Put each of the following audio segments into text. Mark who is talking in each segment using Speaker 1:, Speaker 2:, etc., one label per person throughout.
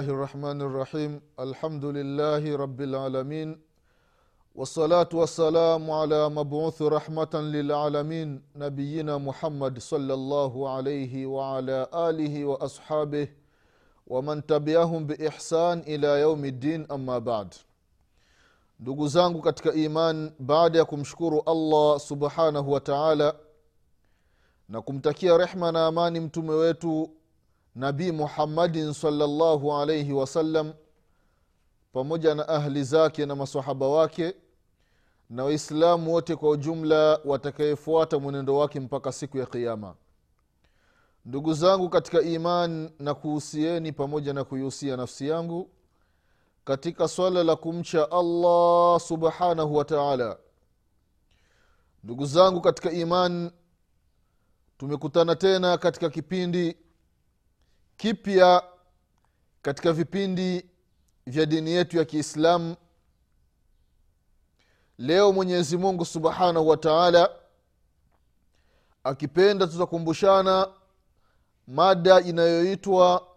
Speaker 1: الله الرحمن الرحيم الحمد لله رب العالمين والصلاة والسلام على مبعوث رحمة للعالمين نبينا محمد صلى الله عليه وعلى آله وأصحابه ومن تبعهم بإحسان إلى يوم الدين أما بعد ndugu zangu katika iman baada ya kumshukuru allah subhanahu wa taala na kumtakia rehma na amani mtume wetu nabii muhammadin salllahu alaihi wasallam pamoja na ahli zake na masahaba wake na waislamu wote kwa ujumla watakayefuata mwenendo wake mpaka siku ya qiama ndugu zangu katika iman na kuhusieni pamoja na kuihusia nafsi yangu katika swala la kumcha allah subhanahu wa taala. Ndugu zangu katika iman tumekutana tena katika kipindi kipya katika vipindi vya dini yetu ya kiislamu. Leo mwenyezi mungu subhanahu wa taala akipenda tutakumbushana mada inayoitwa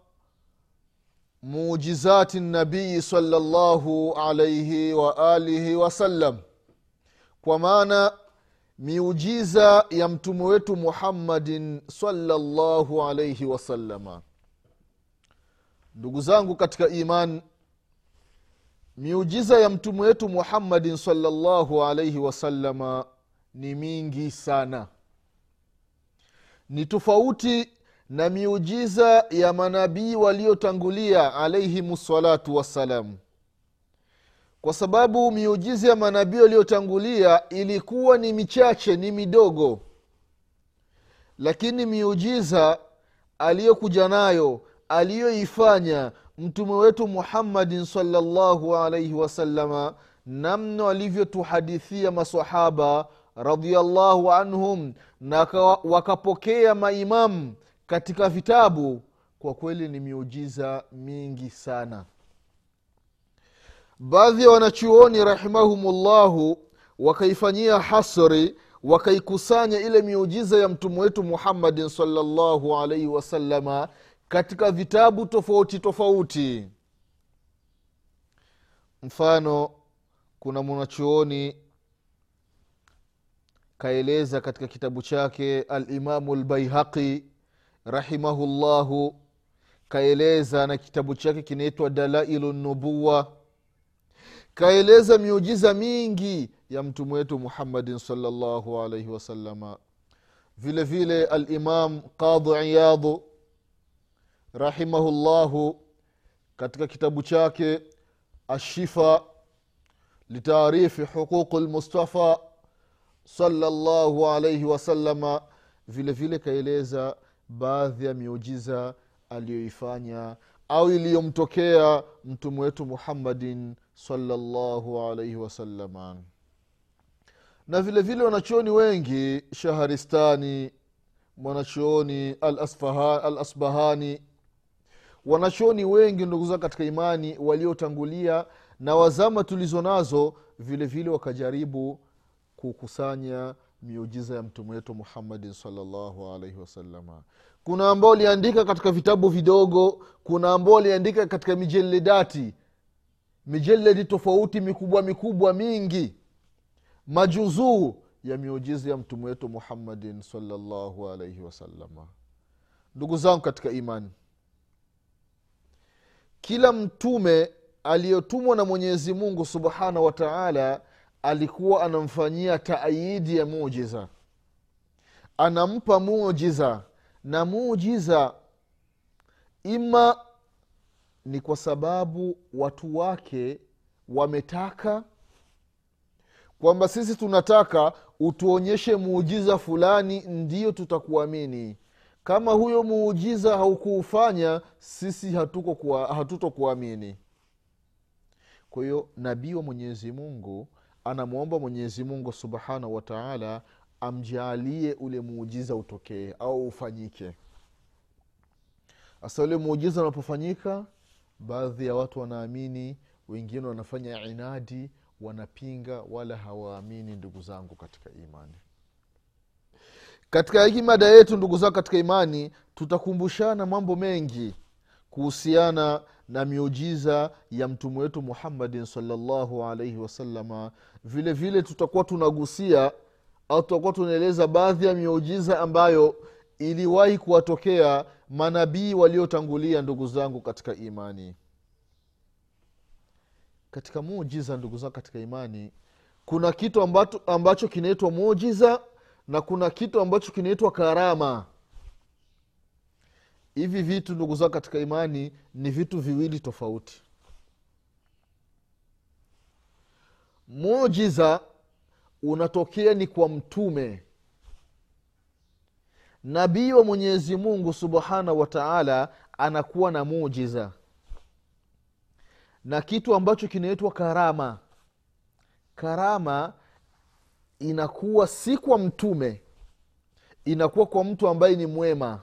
Speaker 1: mujizati nabii salllahu alaihi waalihi wasallam kwa maana miujiza ya mtume wetu muhammadin salllahu alaihi wasalama ndugu zangu katika iman miujiza ya mtume wetu muhammadin salllahu alaihi wasalama ni mingi sana. Ni tofauti na miujiza ya manabii waliotangulia alaihim salatu wassalam kwa sababu miujiza ya manabii waliotangulia ilikuwa ni michache ni midogo. Lakini miujiza aliyokuja nayo aliyoifanya mtume wetu muhammadin salllahu alaihi wasalama namna alivyotuhadithia masahaba radiallahu anhum na wakapokea maimamu katika vitabu kwa kweli ni miujiza mingi sana. Baadhi ya wanachuoni rahimahumullahu wakaifanyia hasri wakaikusanya ile miujiza ya mtume wetu muhammadin salllahu alaihi wasalama katika vitabu tofauti tofauti. Mfano kuna mwanachuoni kaeleza katika kitabu chake alimamu lbaihaqi rahimahullahu kaeleza na kitabu chake kinaitwa dalailu nubuwa kaeleza miujiza mingi ya mtume wetu muhammadin salllahu alaihi wasalama vile vile alimam qadhi iyadhu rahimahullahu katika kitabu chake ashifa litaarifi huququ lmustafa salllahu alaihi wasalama vile vile kaeleza baadhi ya miujiza aliyoifanya au iliyomtokea mtume wetu muhammadin salllahu alaihi wasalama na vile vile wanachuoni wengi shaharistani mwanachuoni al asbahani wanachuoni wengi ndugu zao katika imani waliotangulia na wazama tulizo nazo vile vile wakajaribu kukusanya miujiza ya mtume wetu muhammadin salllahu alaihi wasalama kuna ambao waliandika katika vitabu vidogo kuna ambao waliandika katika mijeledati mijeledi tofauti mikubwa mikubwa mingi. Majuzuu ya miujiza ya mtume wetu muhammadin salllahu alaihi wasalama ndugu zangu katika imani kila mtume aliyotumwa na mwenyezi mungu subhanahu wa taala alikuwa anamfanyia taayidi ya mujiza anampa mujiza na mujiza ima ni kwa sababu watu wake wametaka kwamba sisi tunataka utuonyeshe muujiza fulani ndiyo tutakuamini kama huyo muujiza haukuufanya sisi hatutokuamini. Kwa hiyo nabii wa mwenyezi mungu anamwomba mwenyezi mungu subhanahu wataala amjaalie ule muujiza utokee au ufanyike. Hasa ule muujiza unapofanyika baadhi ya watu wanaamini wengine wanafanya inadi wanapinga wala hawaamini ndugu zangu katika imani katika hii mada yetu ndugu zangu katika imani tutakumbushana mambo mengi kuhusiana na miujiza ya mtume wetu muhammadin salllahu alaihi wasalama vile vile tutakuwa tunagusia au tutakuwa tunaeleza baadhi ya miujiza ambayo iliwahi kuwatokea manabii waliotangulia ndugu zangu katika imani. Katika muujiza ndugu zangu katika imani kuna kitu ambacho, ambacho kinaitwa muujiza na kuna kitu ambacho kinaitwa karama. Hivi vitu ndugu zao katika imani ni vitu viwili tofauti. Mujiza unatokea ni kwa mtume. Nabii wa mwenyezi mungu subhanahu wa taala anakuwa na mujiza na kitu ambacho kinaitwa karama. Karama inakuwa si kwa mtume inakuwa kwa mtu ambaye ni mwema.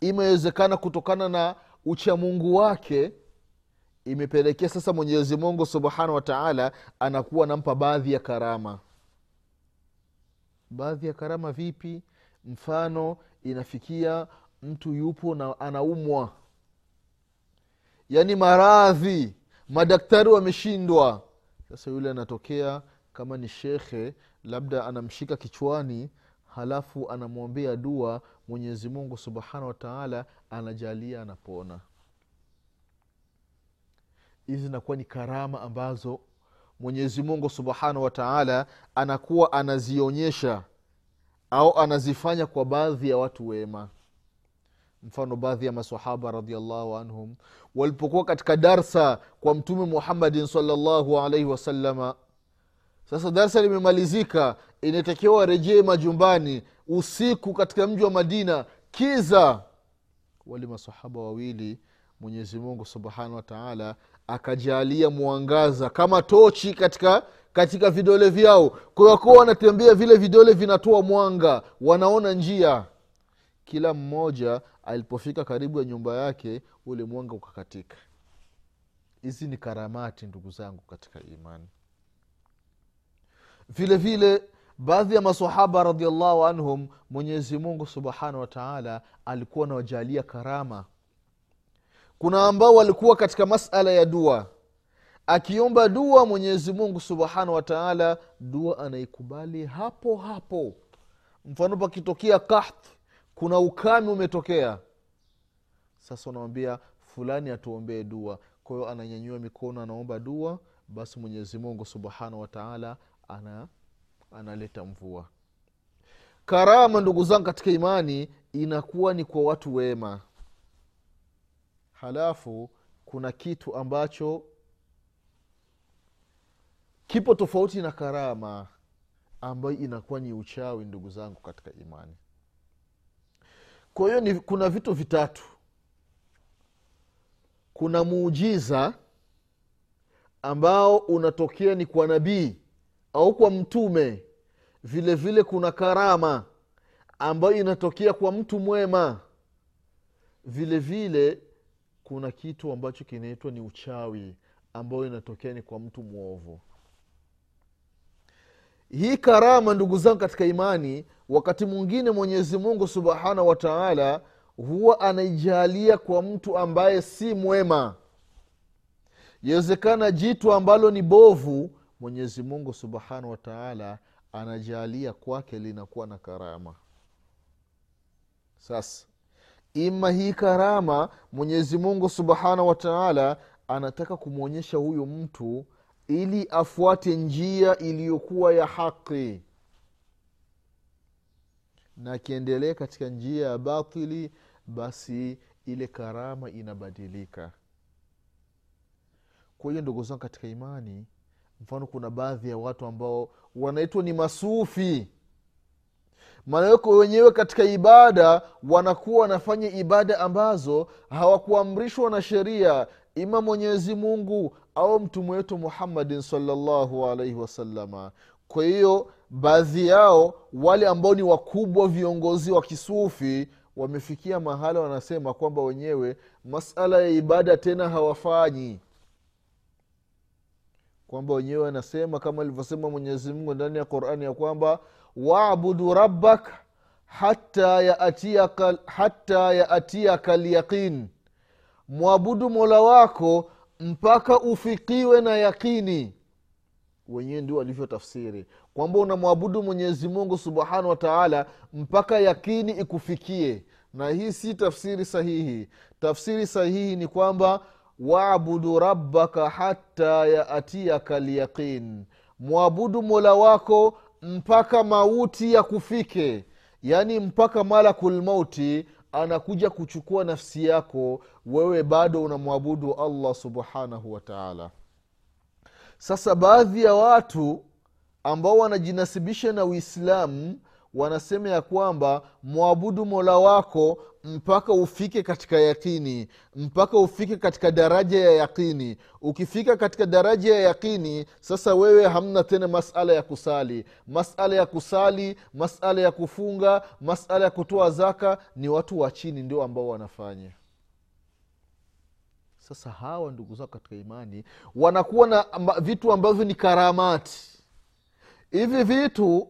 Speaker 1: Imewezekana kutokana na uchamungu wake imepelekea sasa mwenyezi mungu subhanahu wa taala anakuwa anampa baadhi ya karama. Baadhi ya karama vipi? Mfano inafikia mtu yupo na anaumwa. Yaani maradhi madaktari wameshindwa. Sasa yule anatokea kama ni shekhe labda anamshika kichwani halafu anamwombea dua mwenyezi mungu subhanahu wataala anajalia anapona. Hizi zinakuwa ni karama ambazo mwenyezi mungu subhanahu wataala anakuwa anazionyesha au anazifanya kwa baadhi ya watu wema. Mfano baadhi ya masahaba radiallahu anhum walipokuwa katika darsa kwa mtume muhammadin salllahu alaihi wasalama sasa darsa limemalizika inatakiwa warejee majumbani usiku katika mji wa madina. Kiza wale masahaba wawili mwenyezi mungu subhanahu wataala akajalia mwangaza kama tochi katika katika vidole vyao. Kwa wanatembea vile vidole vinatoa mwanga wanaona njia. Kila mmoja alipofika karibu ya nyumba yake ule mwanga ukakatika. Hizi ni karamati ndugu zangu katika imani vile vile baadhi ya masahaba radiallahu anhum mwenyezi mungu subhanahu wataala alikuwa anawajalia karama. Kuna ambao walikuwa katika masala ya dua. Akiomba dua mwenyezi mungu subhanahu wataala dua anaikubali hapo hapo. Mfano pakitokea kahth kuna ukame umetokea. Sasa unamwambia fulani atuombee dua. Kwa hiyo ananyanyua mikono anaomba dua basi mwenyezi mungu subhanahu wataala ana analeta mvua. Karama ndugu zangu katika imani inakuwa ni kwa watu wema. Halafu kuna kitu ambacho kipo tofauti na karama ambayo inakuwa ni uchawi ndugu zangu katika imani. Kwa hiyo kuna vitu vitatu. Kuna muujiza ambao unatokea ni kwa nabii au kwa mtume. Vile vile kuna karama ambayo inatokea kwa mtu mwema. Vile vile kuna kitu ambacho kinaitwa ni uchawi ambayo inatokea ni kwa mtu mwovu. Hii karama ndugu zangu katika imani wakati mwingine mwenyezi mungu subhanahu wataala huwa anaijalia kwa mtu ambaye si mwema. Yawezekana jitu ambalo ni bovu mwenyezi mungu subhanahu wataala anajalia kwake linakuwa na karama. Sasa ima hii karama mwenyezi mungu subhanahu wataala anataka kumwonyesha huyu mtu ili afuate njia iliyokuwa ya haki. Na akiendelea katika njia ya batili basi ile karama inabadilika. Kwa hiyo ndugu zangu katika imani mfano kuna baadhi ya watu ambao wanaitwa ni masufi. Maanayoko wenyewe katika ibada wanakuwa wanafanya ibada ambazo hawakuamrishwa na sheria ima mwenyezi mungu au mtume wetu muhammadin salllahu alaihi wasalama kwa hiyo baadhi yao wale ambao ni wakubwa viongozi wa kisufi wamefikia mahala wanasema kwamba wenyewe masala ya ibada tena hawafanyi kwamba wenyewe wanasema kama alivyosema mwenyezi mungu ndani ya qurani ya kwamba wabudu rabbak hata yaatiaka hata lyaqin mwabudu mola wako mpaka ufikiwe na yaqini. Wenyewe ndio walivyotafsiri kwamba unamwabudu mwenyezi mungu subhanahu wataala mpaka yakini ikufikie. Na hii si tafsiri sahihi. Tafsiri sahihi ni kwamba wabudu rabbaka hata yaatiaka lyaqin mwabudu mola wako mpaka mauti ya kufike yaani mpaka malakulmauti anakuja kuchukua nafsi yako wewe bado unamwabudu allah subhanahu wa taala. Sasa baadhi ya watu ambao wanajinasibisha na uislamu wanasema ya kwamba mwabudu mola wako mpaka ufike katika yakini mpaka ufike katika daraja ya yakini. Ukifika katika daraja ya yakini sasa wewe hamna tena masala ya kusali. Masala ya kusali masala ya kufunga masala ya kutoa zaka ni watu wa chini ndio ambao wanafanya. Sasa hawa ndugu zao katika imani wanakuwa na vitu ambavyo ni karamati. Hivi vitu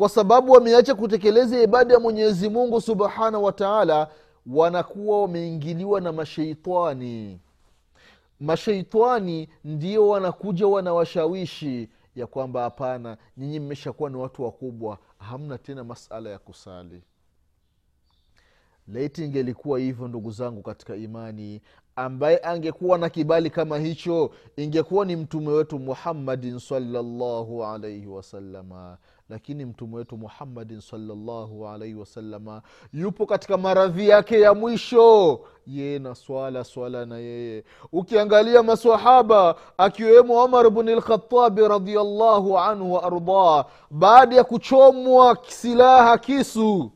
Speaker 1: kwa sababu wameacha kutekeleza ibada ya mwenyezi mungu subhanahu wa taala wanakuwa wameingiliwa na masheitani masheitani ndio wanakuja wanawashawishi ya kwamba hapana nyinyi mmeshakuwa ni watu wakubwa hamna tena masala ya kusali. Laiti ingelikuwa hivyo ndugu zangu katika imani ambaye angekuwa na kibali kama hicho ingekuwa ni mtume wetu muhammadin salllahu alaihi wasalama lakini mtume wetu muhammadin salllahu alaihi wasalama yupo katika maradhi yake ya mwisho. Yeye na swala swala na yeye. Ukiangalia masahaba akiwemo umar bni lkhatabi radiallahu anhu waardah baada ya kuchomwa silaha kisu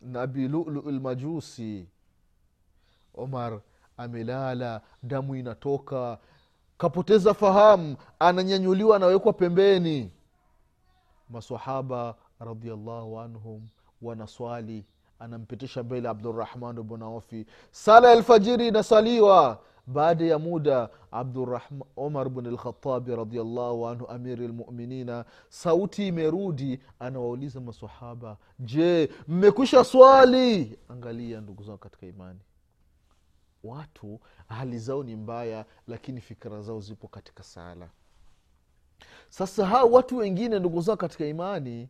Speaker 1: na bilulu lmajusi omar amelala damu inatoka kapoteza fahamu ananyanyuliwa anawekwa pembeni masahaba radiallahu anhum wanaswali anampitisha mbele abdurahman bnu aufi sala ya alfajiri inasaliwa baada ya muda umar bn lkhatabi radiallahu anhu amiri lmuminina sauti imerudi anawauliza masahaba je mmekwisha swali? Angalia ndugu zao katika imani. Watu hali zao ni mbaya lakini fikira zao zipo katika sala sasa hao watu wengine ndugu zao katika imani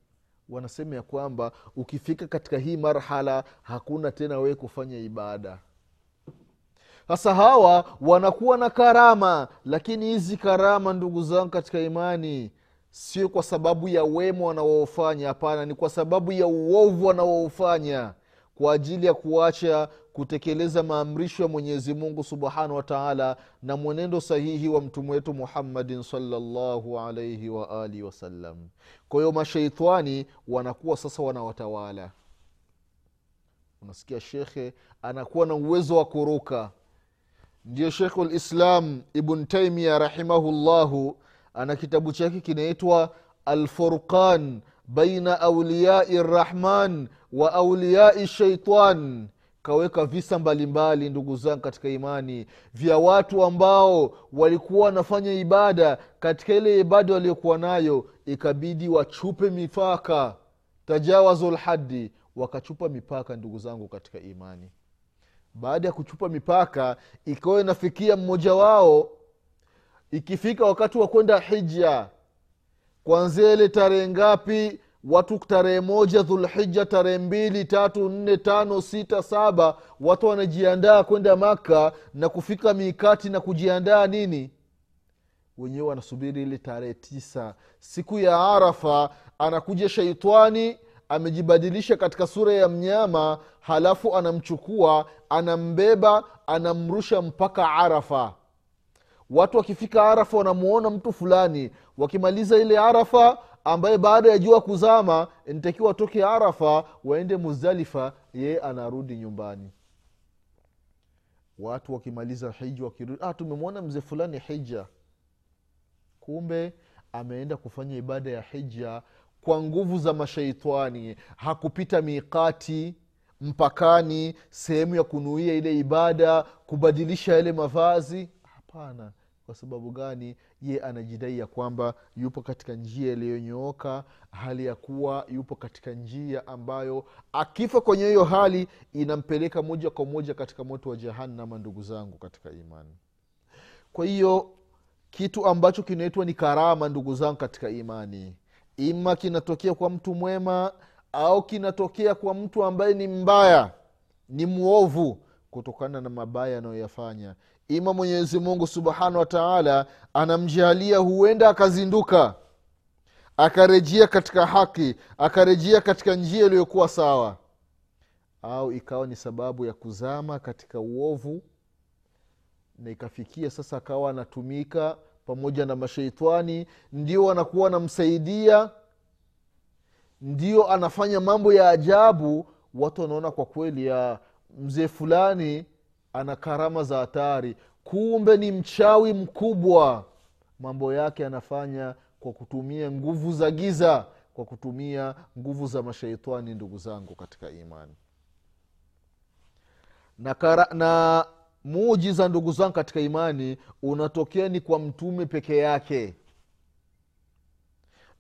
Speaker 1: wanasema ya kwamba ukifika katika hii marhala hakuna tena wewe kufanya ibada. Sasa hawa wanakuwa na karama lakini hizi karama ndugu zangu katika imani sio kwa sababu ya wema wanaoufanya. Hapana ni kwa sababu ya uovu wanaoufanya kwa ajili ya kuacha kutekeleza maamrisho ya mwenyezi mungu subhanahu wa taala na mwenendo sahihi wa mtume wetu muhammadin salllahu alaihi waalihi wasallam kwa hiyo masheitani wanakuwa sasa wanawatawala. Unasikia shekhe anakuwa na uwezo wa kuruka. Ndio shekhu lislam ibn taimia rahimahullahu ana kitabu chake kinaitwa alfurqan baina auliyai rrahman wa auliyai shaitan kaweka visa mbalimbali ndugu zangu katika imani vya watu ambao walikuwa wanafanya ibada. Katika ile ibada waliokuwa nayo ikabidi wachupe mipaka. Tajawazu lhadi wakachupa mipaka ndugu zangu katika imani. Baada ya kuchupa mipaka ikawa inafikia mmoja wao. Ikifika wakati wa kwenda hija kwanzia ile tarehe ngapi watu tarehe moja dhulhija tarehe mbili tatu nne tano sita saba watu wanajiandaa kwenda maka na kufika mikati na kujiandaa nini? Wenyewe wanasubiri ile tarehe tisa. Siku ya arafa anakuja sheitani amejibadilisha katika sura ya mnyama halafu anamchukua anambeba anamrusha mpaka arafa. Watu wakifika arafa wanamuona mtu fulani. Wakimaliza ile arafa ambaye baada ya jua kuzama nitakiwa watoke arafa waende muzdalifa yeye anarudi nyumbani. Watu wakimaliza hija wakirudi ah, tumemwona mzee fulani hija kumbe ameenda kufanya ibada ya hija kwa nguvu za mashaitani. Hakupita miqati mpakani sehemu ya kunuia ile ibada kubadilisha yale mavazi. Hapana kwa sababu gani? Ye anajidai ya kwamba yupo katika njia iliyonyooka hali ya kuwa yupo katika njia ambayo akifa kwenye hiyo hali inampeleka moja kwa moja katika moto wa jahannama ndugu zangu katika imani. Kwa hiyo kitu ambacho kinaitwa ni karama ndugu zangu katika imani. Ima kinatokea kwa mtu mwema au kinatokea kwa mtu ambaye ni mbaya ni mwovu kutokana na mabaya anayoyafanya ima mwenyezi mungu subhanahu wa taala anamjalia huenda akazinduka akarejea katika haki akarejea katika njia iliyokuwa sawa au ikawa ni sababu ya kuzama katika uovu na ikafikia sasa akawa anatumika pamoja na masheitani ndio anakuwa anamsaidia ndio anafanya mambo ya ajabu. Watu wanaona kwa kweli ya mzee fulani ana karama za hatari. Kumbe ni mchawi mkubwa. Mambo yake anafanya kwa kutumia nguvu za giza kwa kutumia nguvu za mashaitani ndugu zangu katika imani. Na, kara, na mujiza ndugu zangu katika imani unatokea ni kwa mtume peke yake.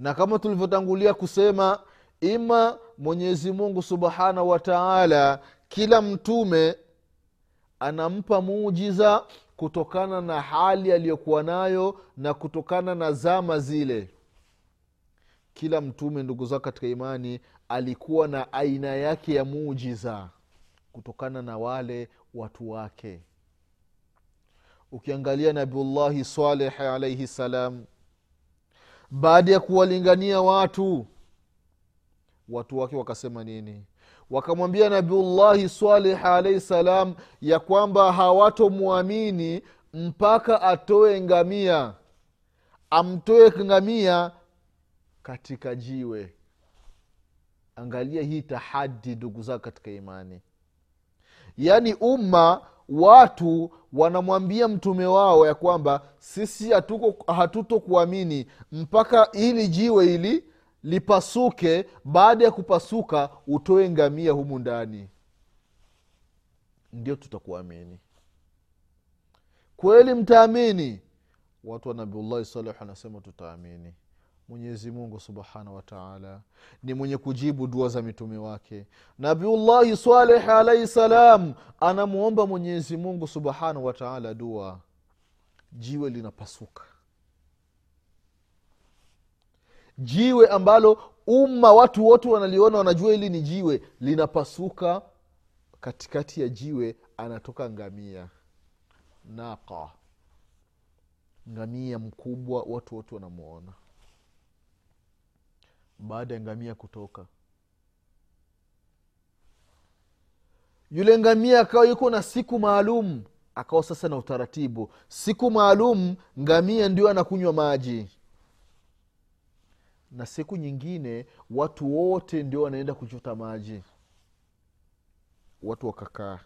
Speaker 1: Na kama tulivyotangulia kusema ima mwenyezi mungu subhanahu wa taala kila mtume anampa muujiza kutokana na hali aliyokuwa nayo na kutokana na zama zile. Kila mtume ndugu zao katika imani alikuwa na aina yake ya muujiza kutokana na wale watu wake. Ukiangalia nabiullahi saleh alaihi salam baada ya kuwalingania watu watu wake wakasema nini wakamwambia nabiullahi salih alaihi salam ya kwamba hawatomwamini mpaka atoe ngamia. Amtoe ngamia katika jiwe. Angalia hii tahadi ndugu zako katika imani. Yaani umma watu wanamwambia mtume wao ya kwamba sisi hatutokuamini mpaka hili jiwe hili lipasuke baada ya kupasuka utoe ngamia humu ndani. Ndio tutakuamini. Kweli mtaamini? Watu wa nabiullahi saleh anasema tutaamini. Mwenyezi mungu subhanahu wataala ni mwenye kujibu dua za mitume wake. Nabiullahi saleh alaihi salam anamwomba mwenyezi mungu subhanahu wataala dua. Jiwe linapasuka jiwe ambalo umma watu wote wanaliona wanajua hili ni jiwe linapasuka katikati ya jiwe anatoka ngamia. Naqa. Ngamia mkubwa watu wote wanamwona baada ya ngamia kutoka. Yule ngamia akawa yuko na siku maalum. Akawa sasa na utaratibu. Siku maalum ngamia ndio anakunywa maji na siku nyingine watu wote ndio wanaenda kuchota maji. Watu wakakaa.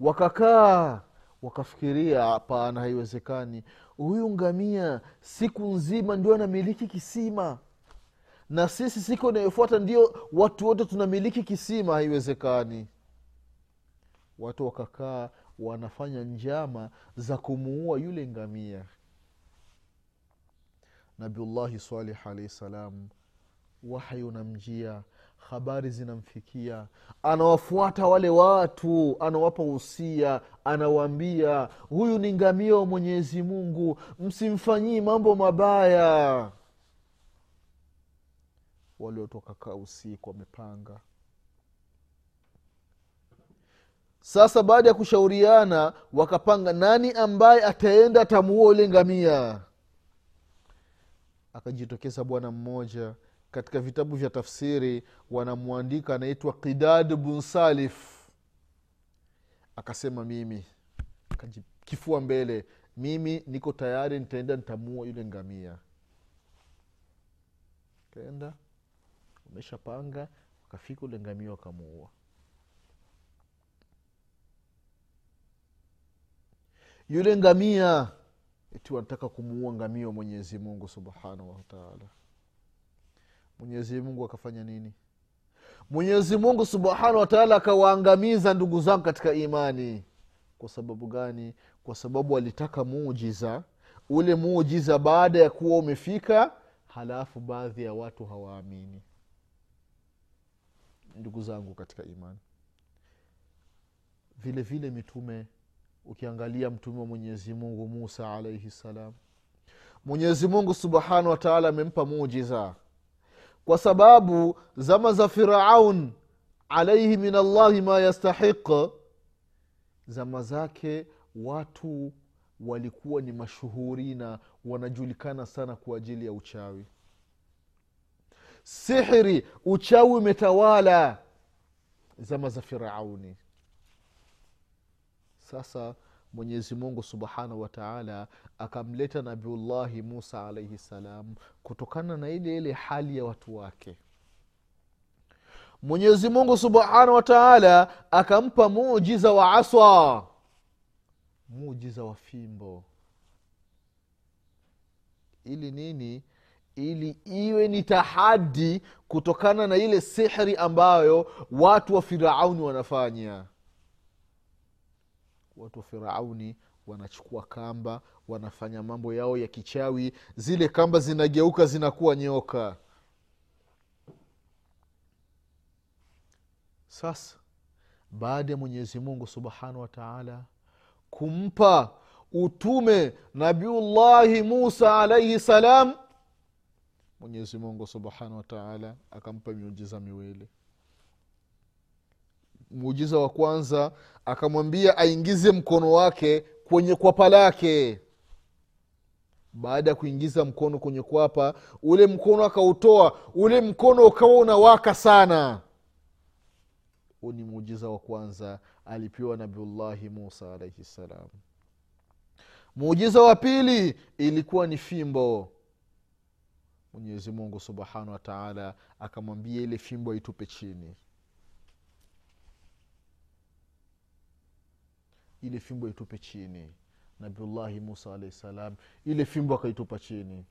Speaker 1: Wakakaa wakafikiria hapana haiwezekani. Huyu ngamia siku nzima ndio anamiliki kisima. Na sisi siku inayofuata ndio watu wote tunamiliki kisima haiwezekani. Watu wakakaa wanafanya njama za kumuua yule ngamia nabiullahi salih alahi salam wahi unamjia habari zinamfikia anawafuata wale watu anawapa usia anawaambia huyu ni ngamia wa mwenyezi mungu msimfanyii mambo mabaya. Waliotoka kaa usiku wamepanga. Sasa baada ya kushauriana wakapanga nani ambaye ataenda atamuua ule ngamia akajitokeza bwana mmoja katika vitabu vya tafsiri wanamwandika anaitwa qidad bun salif. Akasema mimi. Akajikifua mbele mimi niko tayari nitaenda nitamua yule ngamia. Kaenda wameshapanga wakafika ule ngamia wakamuua. Yule ngamia eti wanataka kumuua mwenyezi mungu subhanahu wataala mwenyezi mungu akafanya nini? Mwenyezi mungu subhanahu wataala akawaangamiza ndugu zangu katika imani. Kwa sababu gani? Kwa sababu alitaka muujiza. Ule muujiza baada ya kuwa umefika halafu baadhi ya watu hawaamini. Ndugu zangu katika imani. Vile vile mitume ukiangalia mtume wa mwenyezi mungu musa alaihi salam. Mwenyezi mungu subhanahu wataala amempa muujiza. Kwa sababu zama za firaun alaihi min allahi ma yastahiq zama zake watu walikuwa ni mashuhuri na wanajulikana sana kwa ajili ya uchawi. Sihiri uchawi umetawala zama za firauni sasa mwenyezi mungu subhanahu wataala akamleta nabiullahi musa alaihi salam kutokana na ile ile hali ya watu wake. Mwenyezi mungu subhanahu wataala akampa mujiza wa aswa. Mujiza wa fimbo. Ili nini? Ili iwe ni tahadi kutokana na ile sihri ambayo watu wa firauni wanafanya watu wa firauni wanachukua kamba wanafanya mambo yao ya kichawi. Zile kamba zinageuka zinakuwa nyoka. Sasa baada ya mwenyezi mungu subhanahu wa taala kumpa utume nabiullahi musa alaihi salam mwenyezi mungu subhanahu wataala akampa miujiza miwili muujiza wa kwanza akamwambia aingize mkono wake kwenye kwapa lake. Baada ya kuingiza mkono kwenye kwapa ule mkono akautoa ule mkono ukawa unawaka sana. Huu ni muujiza wa kwanza alipewa nabiullahi musa alaihi ssalam muujiza wa pili ilikuwa ni fimbo. Mwenyezi mungu subhanahu wataala akamwambia ile fimbo aitupe chini ile fimbo aitupe chini. Nabiullahi musa alahi salam ile fimbo akaitupa chini.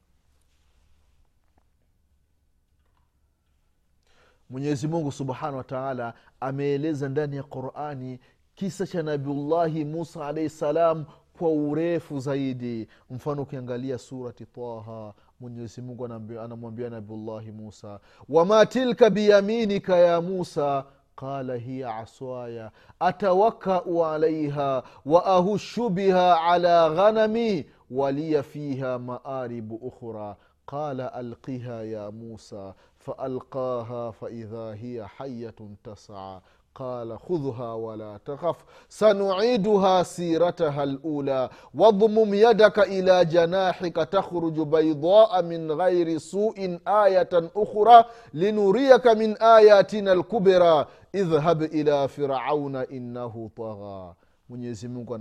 Speaker 1: Mwenyezi mungu subhanahu wa taala ameeleza ndani ya qurani kisa cha nabiullahi musa alaihi salam kwa urefu zaidi. Mfano ukiangalia surati taha mwenyezi mungu anamwambia nabiullahi musa wama tilka biyaminika ya musa قال هي عصواي أتوكأ عليها وأهش بها على غنمي ولي فيها مآرب أخرى. قال ألقها يا موسى. فألقاها فإذا هي حية تسعى. قال خذها ولا تخف سنعيدها سيرتها الاولى واضمم يدك الى جناحك تخرج بيضاء من غير سوء ايه اخرى لنريك من اياتنا الكبرى اذهب الى فرعون انه طغى mwenyezi mungu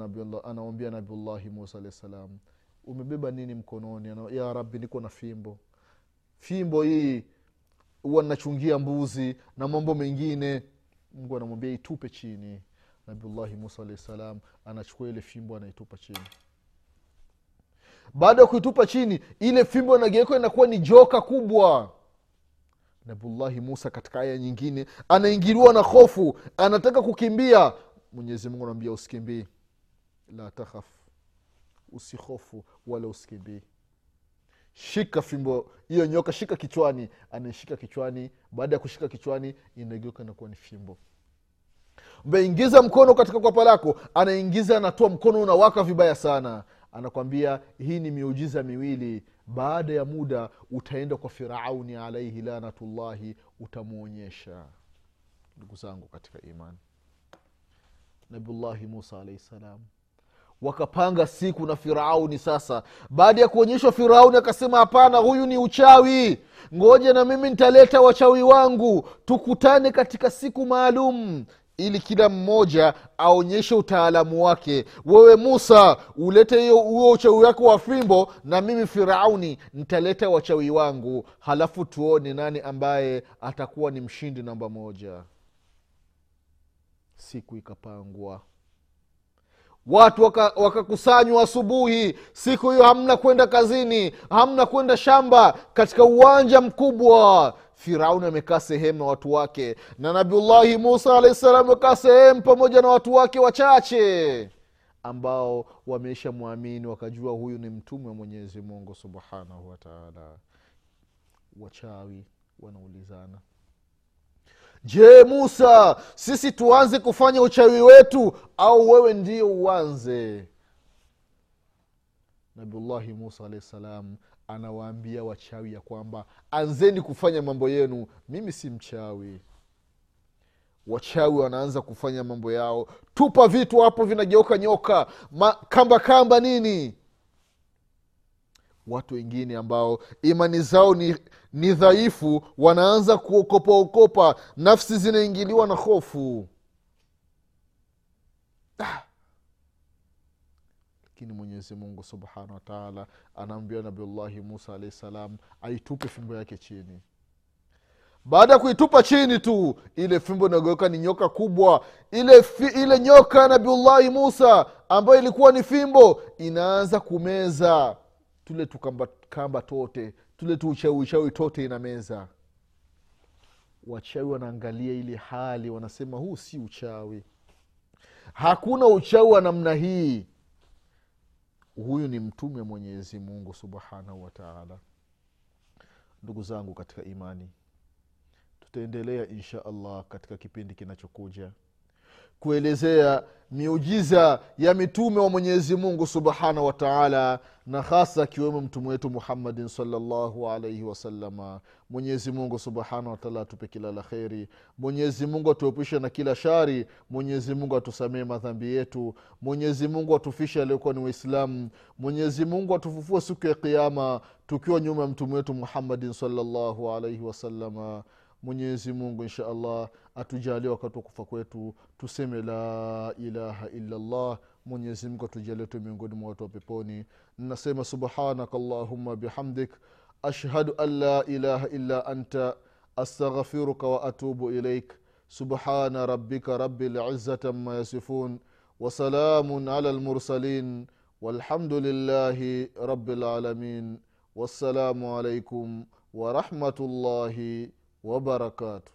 Speaker 1: anamwambia nabiullahi musa alahi salam umebeba nini mkononi ya rabbi niko na fimbo fimbo hii huwa nachungia mbuzi na mambo mengine mungu anamwambia itupe chini. Nabiullahi musa alahi salam anachukua ile fimbo anaitupa chini. Baada ya kuitupa chini ile fimbo inageuka inakuwa ni joka kubwa. Nabiullahi musa katika aya nyingine anaingiliwa na hofu anataka kukimbia. Mwenyezi mungu anaambia usikimbii. La takhaf. Usihofu wala usikimbii shika fimbo. Hiyo nyoka shika kichwani. Anaishika kichwani. Baada ya kushika kichwani inageuka nakuwa ni fimbo. Umeingiza mkono katika kwapa lako. Anaingiza anatoa mkono unawaka vibaya sana. Anakwambia hii ni miujiza miwili. Baada ya muda utaenda kwa firauni alaihi lanatullahi utamwonyesha. Ndugu zangu katika imani. Nabiullahi musa alaihi salam wakapanga siku na firauni sasa. Baada ya kuonyeshwa firauni akasema hapana huyu ni uchawi. Ngoja na mimi nitaleta wachawi wangu. Tukutane katika siku maalum ili kila mmoja aonyeshe utaalamu wake. Wewe musa ulete huo uchawi wako wa fimbo na mimi firauni nitaleta wachawi wangu. Halafu tuone nani ambaye atakuwa ni mshindi namba moja. Siku ikapangwa watu wakakusanywa waka asubuhi. Siku hiyo hamna kwenda kazini hamna kwenda shamba katika uwanja mkubwa. Firauni amekaa sehemu na watu wake na nabiullahi musa alahi salam amekaa sehemu pamoja na watu wake wachache ambao wameisha mwamini wakajua huyu ni mtume wa mwenyezi mungu subhanahu wataala wachawi wanaulizana je musa sisi tuanze kufanya uchawi wetu au wewe ndio uanze? Nabiullahi musa alahi salam anawaambia wachawi ya kwamba anzeni kufanya mambo yenu mimi si mchawi. Wachawi wanaanza kufanya mambo yao. Tupa vitu hapo vinageuka nyoka. Ma, kamba kamba nini watu wengine ambao imani zao ni, ni dhaifu wanaanza kuokopaokopa nafsi zinaingiliwa na hofu. Ah lakini mwenyezi mungu subhanahu wataala anaambia nabiullahi musa alahi salam aitupe fimbo yake chini. Baada ya kuitupa chini tu ile fimbo inageuka ni nyoka kubwa. Ile fi, ile nyoka nabiullahi musa ambayo ilikuwa ni fimbo inaanza kumeza tule tukamba tote tule tu tote ina meza. Wachawi wanaangalia ile hali wanasema huu si uchawi. Hakuna uchawi wa namna hii. Huyu ni mtume mwenyezi mungu subhanahu wataala ndugu zangu katika imani tutaendelea insha allah katika kipindi kinachokuja kuelezea miujiza ya mitume wa mwenyezi mungu subhanahu wataala na hasa akiwemo mtume wetu muhammadin salllahu alaihi wasalama mwenyezi mungu subhanahu wataala atupe kila la kheri. Mwenyezi mungu atuepushe na kila shari. Mwenyezi mungu atusamee madhambi yetu. Mwenyezi mungu atufishe aliokuwa ni waislamu. Mwenyezi mungu atufufue siku ya kiama tukiwa nyuma ya mtume wetu muhammadin salllahu alaihi wasalama mwenyezi mungu insha allah atujalie wakati wa kufa kwetu tuseme la ilaha illallah mwenyezi mungu atujalie tu miongoni mwa watu wa peponi nasema subhanaka allahumma bihamdik ashhadu an la ilaha illa anta astaghfiruka wa atubu ilaik subhana rabbika rabi lizati ama yasifun wasalamun ala lmursalin والحمد لله رب العالمين والسلام عليكم ورحمه الله وبركاته